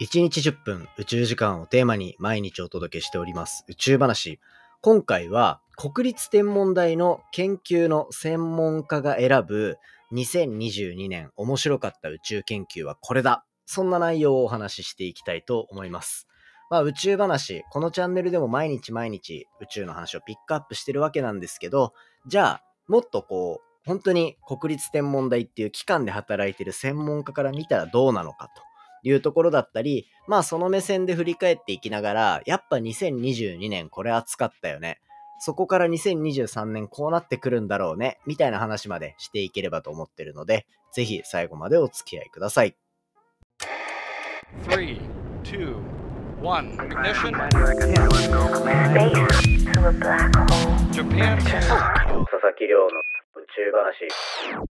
1日10分宇宙時間をテーマに毎日お届けしております宇宙話。今回は国立天文台の研究の専門家が選ぶ2022年面白かった宇宙研究はこれだ。そんな内容をお話ししていきたいと思います。まあ宇宙話、このチャンネルでも毎日毎日宇宙の話をピックアップしてるわけなんですけど、じゃあもっとこう、本当に国立天文台っていう機関で働いてる専門家から見たらどうなのかと。いうところだったり、まあその目線で振り返っていきながら、やっぱ2022年これ暑かったよね。そこから2023年こうなってくるんだろうね、みたいな話までしていければと思ってるので、ぜひ最後までお付き合いください。3、2、1、ignition. Japan. 佐々木亮の宇宙話。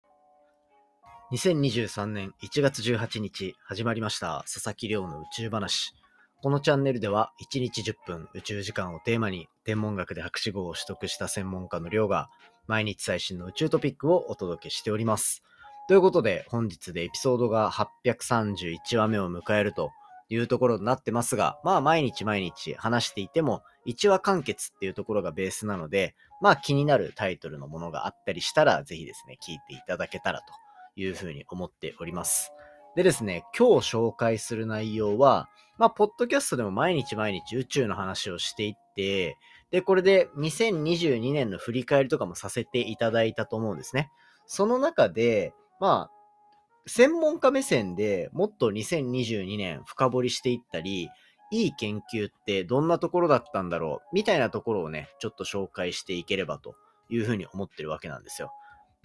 2023年1月18日始まりました佐々木亮の宇宙話。このチャンネルでは1日10分宇宙時間をテーマに天文学で博士号を取得した専門家の亮が毎日最新の宇宙トピックをお届けしております。ということで本日でエピソードが831話目を迎えるというところになってますが、まあ毎日毎日話していても1話完結っていうところがベースなので、まあ気になるタイトルのものがあったりしたらぜひですね、聞いていただけたらというふうに思っております。でですね、今日紹介する内容は、まあ、ポッドキャストでも毎日毎日宇宙の話をしていって、で、これで2022年の振り返りとかもさせていただいたと思うんですね。その中で、まあ、専門家目線でもっと2022年深掘りしていったり、いい研究ってどんなところだったんだろうみたいなところをね、ちょっと紹介していければというふうに思ってるわけなんですよ。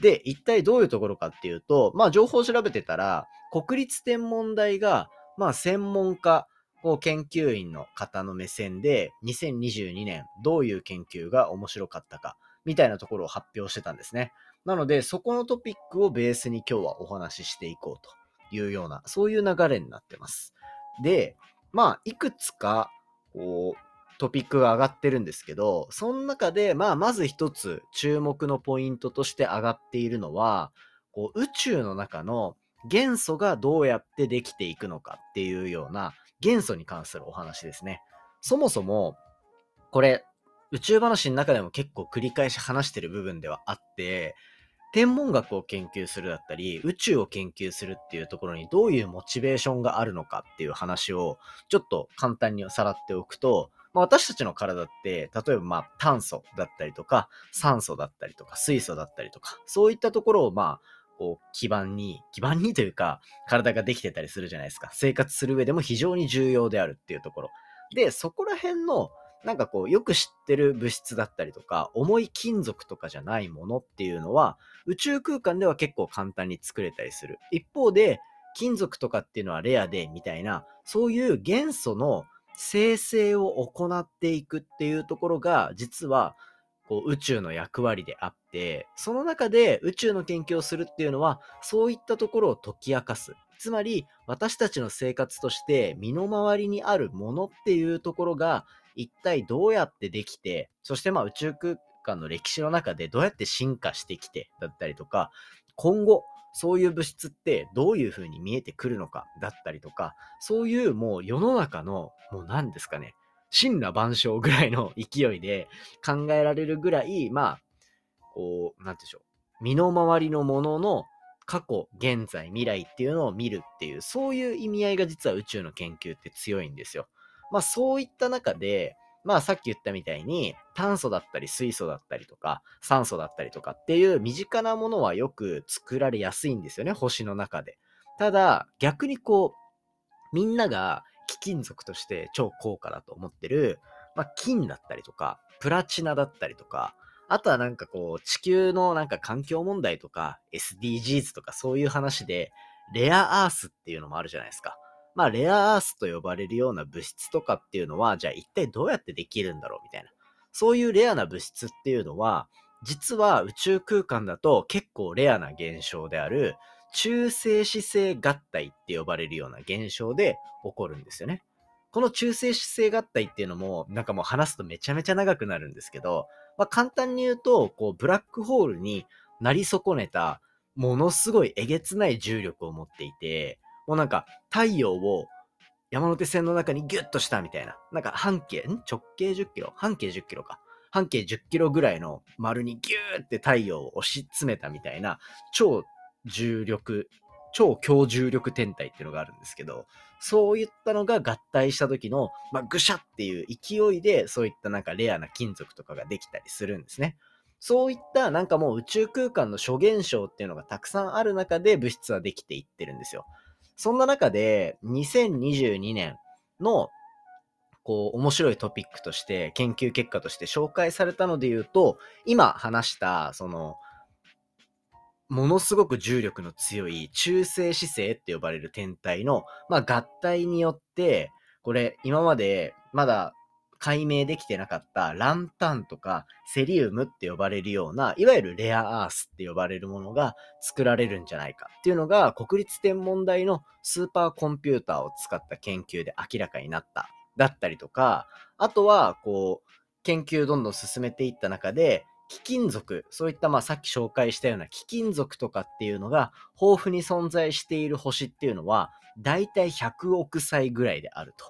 で、一体どういうところかっていうと、まあ情報を調べてたら、国立天文台が、まあ専門家、こう研究員の方の目線で、2022年どういう研究が面白かったか、みたいなところを発表してたんですね。なので、そこのトピックをベースに今日はお話ししていこうというような、そういう流れになってます。で、まあ、いくつか、こう、トピックが上がってるんですけど、その中で、まあ、まず一つ注目のポイントとして上がっているのは、こう宇宙の中の元素がどうやってできていくのかっていうような元素に関するお話ですね。そもそも、これ、宇宙話の中でも結構繰り返し話してる部分ではあって、天文学を研究するだったり、宇宙を研究するっていうところにどういうモチベーションがあるのかっていう話をちょっと簡単にさらっておくと、まあ、私たちの体って、例えばまあ炭素だったりとか、酸素だったりとか、水素だったりとか、そういったところをまあ、こう、基盤に、基盤にというか、体ができてたりするじゃないですか。生活する上でも非常に重要であるっていうところ。で、そこら辺の、なんかこう、よく知ってる物質だったりとか、重い金属とかじゃないものっていうのは、宇宙空間では結構簡単に作れたりする。一方で、金属とかっていうのはレアで、みたいな、そういう元素の生成を行っていくっていうところが、実は、こう宇宙の役割であって、その中で宇宙の研究をするっていうのは、そういったところを解き明かす。つまり、私たちの生活として身の回りにあるものっていうところが、一体どうやってできて、そしてまあ宇宙空間の歴史の中でどうやって進化してきてだったりとか、今後そういう物質ってどういう風に見えてくるのかだったりとか、そういうもう世の中の、もう何ですかね、神羅万象ぐらいの勢いで考えられるぐらい、まあ、こう、なんでしょう、身の回りのものの過去、現在、未来っていうのを見るっていう、そういう意味合いが実は宇宙の研究って強いんですよ。まあそういった中で、まあさっき言ったみたいに炭素だったり水素だったりとか酸素だったりとかっていう身近なものはよく作られやすいんですよね、星の中で。ただ逆にこう、みんなが貴金属として超高価だと思ってる、まあ金だったりとか、プラチナだったりとか、あとはなんかこう地球のなんか環境問題とか SDGs とかそういう話でレアアースっていうのもあるじゃないですか。まあ、レアアースと呼ばれるような物質とかっていうのは、じゃあ一体どうやってできるんだろうみたいな。そういうレアな物質っていうのは、実は宇宙空間だと結構レアな現象である、中性子星合体って呼ばれるような現象で起こるんですよね。この中性子星合体っていうのも、なんかもう話すとめちゃめちゃ長くなるんですけど、まあ、簡単に言うと、こう、ブラックホールになり損ねた、ものすごいえげつない重力を持っていて、もうなんか太陽を山手線の中にギュッとしたみたいな。なんか半径、ん？直径10キロ？半径10キロか。半径10キロぐらいの丸にギューって太陽を押し詰めたみたいな超重力、超強重力天体っていうのがあるんですけど、そういったのが合体した時の、まあ、ぐしゃっていう勢いで、そういったなんかレアな金属とかができたりするんですね。そういったなんかもう宇宙空間の諸現象っていうのがたくさんある中で物質はできていってるんですよ。そんな中で、2022年のこう、面白いトピックとして、研究結果として紹介されたので言うと、今話した、その、ものすごく重力の強い中性子星って呼ばれる天体の、まあ、合体によって、これ、今までまだ解明できてなかったランタンとかセリウムって呼ばれるような、いわゆるレアアースって呼ばれるものが作られるんじゃないかっていうのが国立天文台のスーパーコンピューターを使った研究で明らかになっただったりとか、あとは、こう、研究どんどん進めていった中で、貴金属、そういったまあさっき紹介したような貴金属とかっていうのが豊富に存在している星っていうのは、だいたい100億歳ぐらいであると。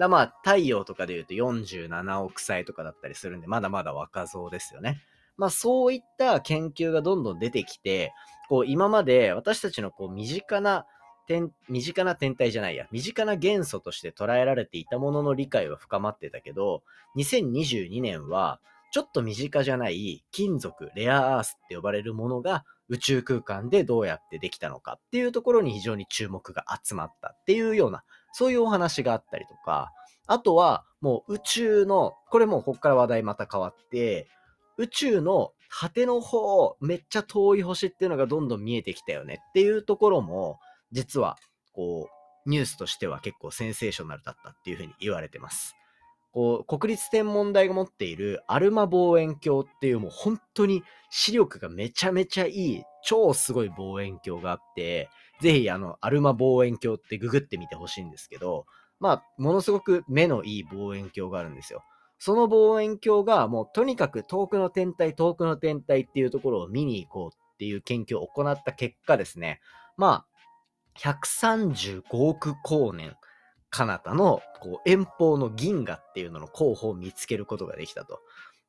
だまあ太陽とかで言うと47億歳とかだったりするんで、まだまだ若造ですよね。まあそういった研究がどんどん出てきて、こう今まで私たちのこう身近な身近な天体じゃないや、身近な元素として捉えられていたものの理解は深まってたけど、2022年は、ちょっと身近じゃない金属、レアアースって呼ばれるものが宇宙空間でどうやってできたのかっていうところに非常に注目が集まったっていうような、そういうお話があったりとか、あとはもう宇宙の、これもうここから話題また変わって、宇宙の果ての方、めっちゃ遠い星っていうのがどんどん見えてきたよねっていうところも、実は、こう、ニュースとしては結構センセーショナルだったっていうふうに言われてます。こう、国立天文台が持っているアルマ望遠鏡っていうもう本当に視力がめちゃめちゃいい、超すごい望遠鏡があって、ぜひあの、アルマ望遠鏡ってググってみてほしいんですけど、まあ、ものすごく目のいい望遠鏡があるんですよ。その望遠鏡がもうとにかく遠くの天体、遠くの天体っていうところを見に行こうっていう研究を行った結果ですね、まあ、135億光年彼方のこう遠方の銀河っていうのの候補を見つけることができたと。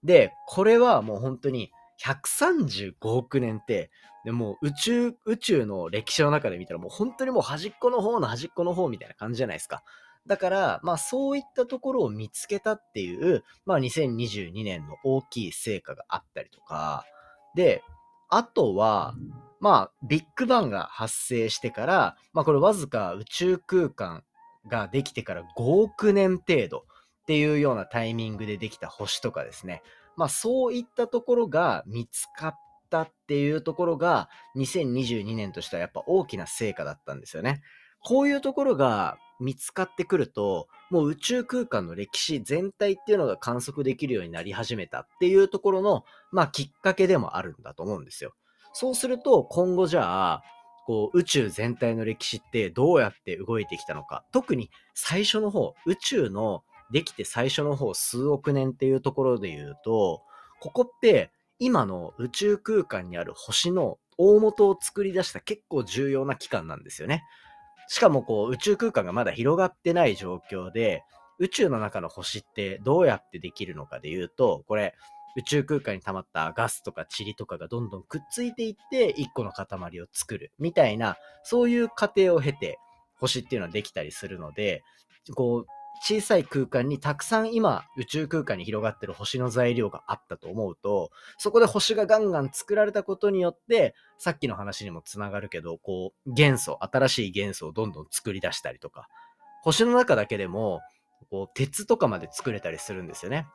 で、これはもう本当に135億年って、でも宇宙、宇宙の歴史の中で見たらもう本当にもう端っこの方の端っこの方みたいな感じじゃないですか。だから、まあそういったところを見つけたっていう、まあ2022年の大きい成果があったりとか、で、あとは、まあ、ビッグバンが発生してから、まあこれわずか宇宙空間ができてから5億年程度っていうようなタイミングでできた星とかですね。まあそういったところが見つかったっていうところが2022年としてはやっぱ大きな成果だったんですよね。こういうところが見つかってくると、もう宇宙空間の歴史全体っていうのが観測できるようになり始めたっていうところの、まあきっかけでもあるんだと思うんですよ。そうすると、今後じゃあ、こう宇宙全体の歴史ってどうやって動いてきたのか。特に最初の方、宇宙のできて最初の方、数億年っていうところで言うと、ここって今の宇宙空間にある星の大元を作り出した結構重要な期間なんですよね。しかもこう宇宙空間がまだ広がってない状況で、宇宙の中の星ってどうやってできるのかで言うと、これ宇宙空間に溜まったガスとか塵とかがどんどんくっついていって一個の塊を作るみたいな、そういう過程を経て星っていうのはできたりするので、こう、小さい空間にたくさん今宇宙空間に広がってる星の材料があったと思うと、そこで星がガンガン作られたことによって、さっきの話にもつながるけど、こう、元素、新しい元素をどんどん作り出したりとか、星の中だけでも、こう、鉄とかまで作れたりするんですよね。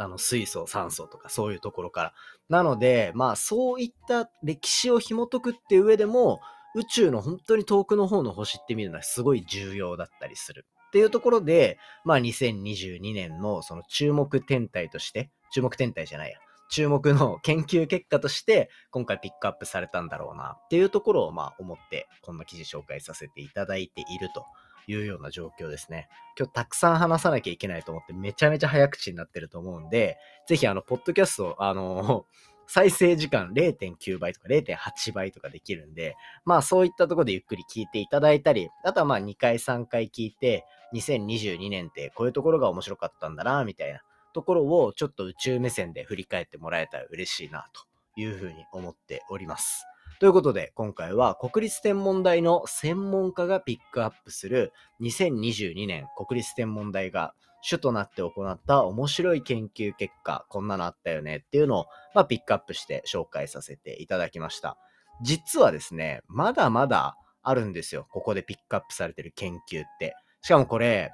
あの、水素、酸素とかそういうところから。なので、まあそういった歴史を紐解くっていう上でも、宇宙の本当に遠くの方の星って見るのはすごい重要だったりする。っていうところで、まあ2022年のその注目天体として、注目天体じゃないや、注目の研究結果として今回ピックアップされたんだろうなっていうところをまあ思ってこんな記事紹介させていただいているというような状況ですね。今日たくさん話さなきゃいけないと思ってめちゃめちゃ早口になってると思うんで、ぜひあの、ポッドキャスト、あの、再生時間0.9倍とか0.8倍とかできるんで、まあそういったところでゆっくり聞いていただいたり、あとはまあ2回3回聞いて、2022年ってこういうところが面白かったんだな、みたいなところをちょっと宇宙目線で振り返ってもらえたら嬉しいな、というふうに思っております。ということで、今回は国立天文台の専門家がピックアップする2022年国立天文台が主となって行った面白い研究結果、こんなのあったよねっていうのを、まあ、ピックアップして紹介させていただきました。実はですね、まだまだあるんですよ。ここでピックアップされてる研究って。しかもこれ、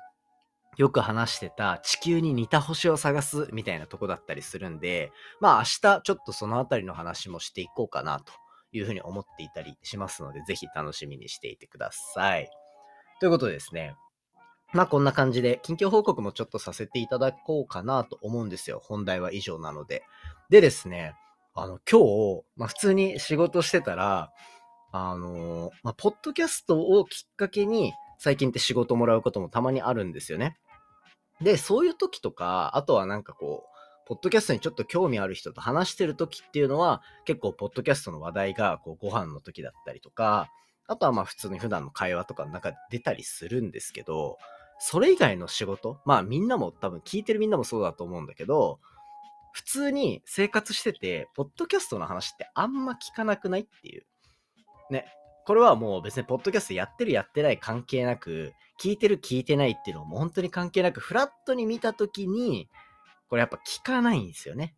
よく話してた地球に似た星を探すみたいなとこだったりするんで、まあ明日ちょっとそのあたりの話もしていこうかなというふうに思っていたりしますので、ぜひ楽しみにしていてください。ということでですね、まあこんな感じで、近況報告もちょっとさせていただこうかなと思うんですよ。本題は以上なので。でですね、あの、今日、まあ普通に仕事してたら、あのまあ、ポッドキャストをきっかけに、最近って仕事もらうこともたまにあるんですよね。で、そういう時とか、あとはなんかこう、ポッドキャストにちょっと興味ある人と話してる時っていうのは、結構ポッドキャストの話題がこうご飯の時だったりとか、あとはまあ普通に普段の会話とかの中で出たりするんですけど、それ以外の仕事、まあみんなも多分聞いてるみんなもそうだと思うんだけど、普通に生活してて、ポッドキャストの話ってあんま聞かなくないっていう。ね。これはもう別にポッドキャストやってるやってない関係なく、聞いてる聞いてないっていうのも本当に関係なく、フラットに見たときに、これやっぱ聞かないんですよね。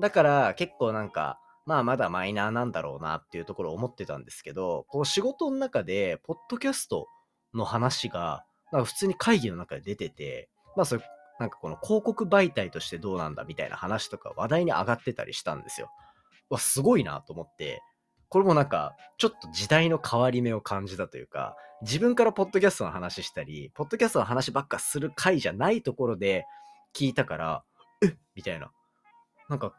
だから結構なんか、まあまだマイナーなんだろうなっていうところを思ってたんですけど、こう仕事の中で、ポッドキャストの話がなんか普通に会議の中で出てて、まあそれ、なんかこの広告媒体としてどうなんだみたいな話とか話題に上がってたりしたんですよ。わ、すごいなと思って、これもなんか、ちょっと時代の変わり目を感じたというか、自分からポッドキャストの話したり、ポッドキャストの話ばっかする回じゃないところで聞いたから、えみたいな。なんか、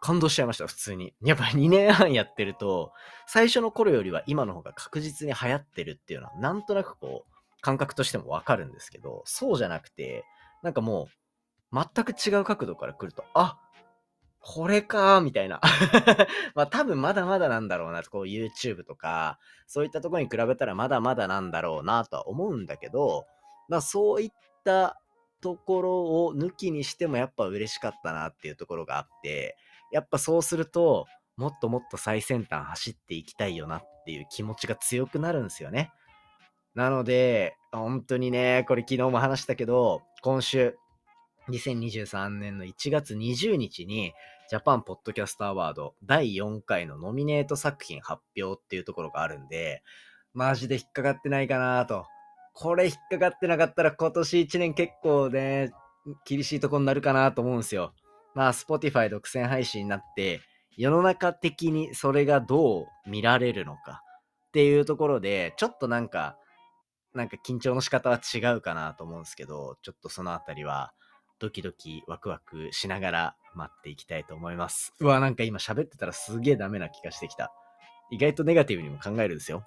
感動しちゃいました、普通に。やっぱ2年半やってると、最初の頃よりは今の方が確実に流行ってるっていうのは、なんとなくこう、感覚としてもわかるんですけど、そうじゃなくて、なんかもう、全く違う角度から来ると、あこれかみたいな。まあ多分まだまだなんだろうな、こう YouTube とか、そういったところに比べたらまだまだなんだろうなとは思うんだけど、まあそういったところを抜きにしてもやっぱ嬉しかったなっていうところがあって、やっぱそうすると、もっともっと最先端走っていきたいよなっていう気持ちが強くなるんですよね。なので、本当にね、これ昨日も話したけど、今週、2023年の1月20日に、ジャパンポッドキャストアワード第4回のノミネート作品発表っていうところがあるんで、マジで引っかかってないかなと。これ引っかかってなかったら今年1年結構ね、厳しいとこになるかなと思うんですよ。まあ、Spotify 独占配信になって、世の中的にそれがどう見られるのかっていうところで、ちょっとなんか、なんか緊張の仕方は違うかなと思うんですけど、ちょっとそのあたりはドキドキワクワクしながら待っていきたいと思います。うわ、なんか今喋ってたらすげえダメな気がしてきた。意外とネガティブにも考えるんですよ。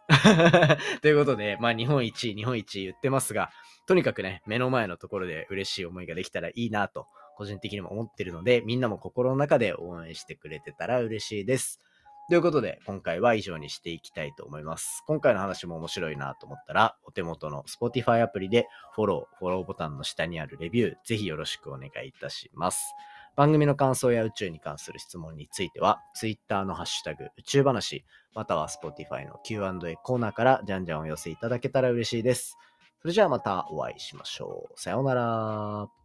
ということで、まあ日本一、日本一言ってますが、とにかくね、目の前のところで嬉しい思いができたらいいなと、個人的にも思ってるので、みんなも心の中で応援してくれてたら嬉しいです。ということで、今回は以上にしていきたいと思います。今回の話も面白いなと思ったら、お手元の Spotify アプリでフォロー、フォローボタンの下にあるレビュー、ぜひよろしくお願いいたします。番組の感想や宇宙に関する質問については、Twitter のハッシュタグ宇宙話、または Spotify の Q&A コーナーからじゃんじゃんお寄せいただけたら嬉しいです。それじゃあまたお会いしましょう。さようなら。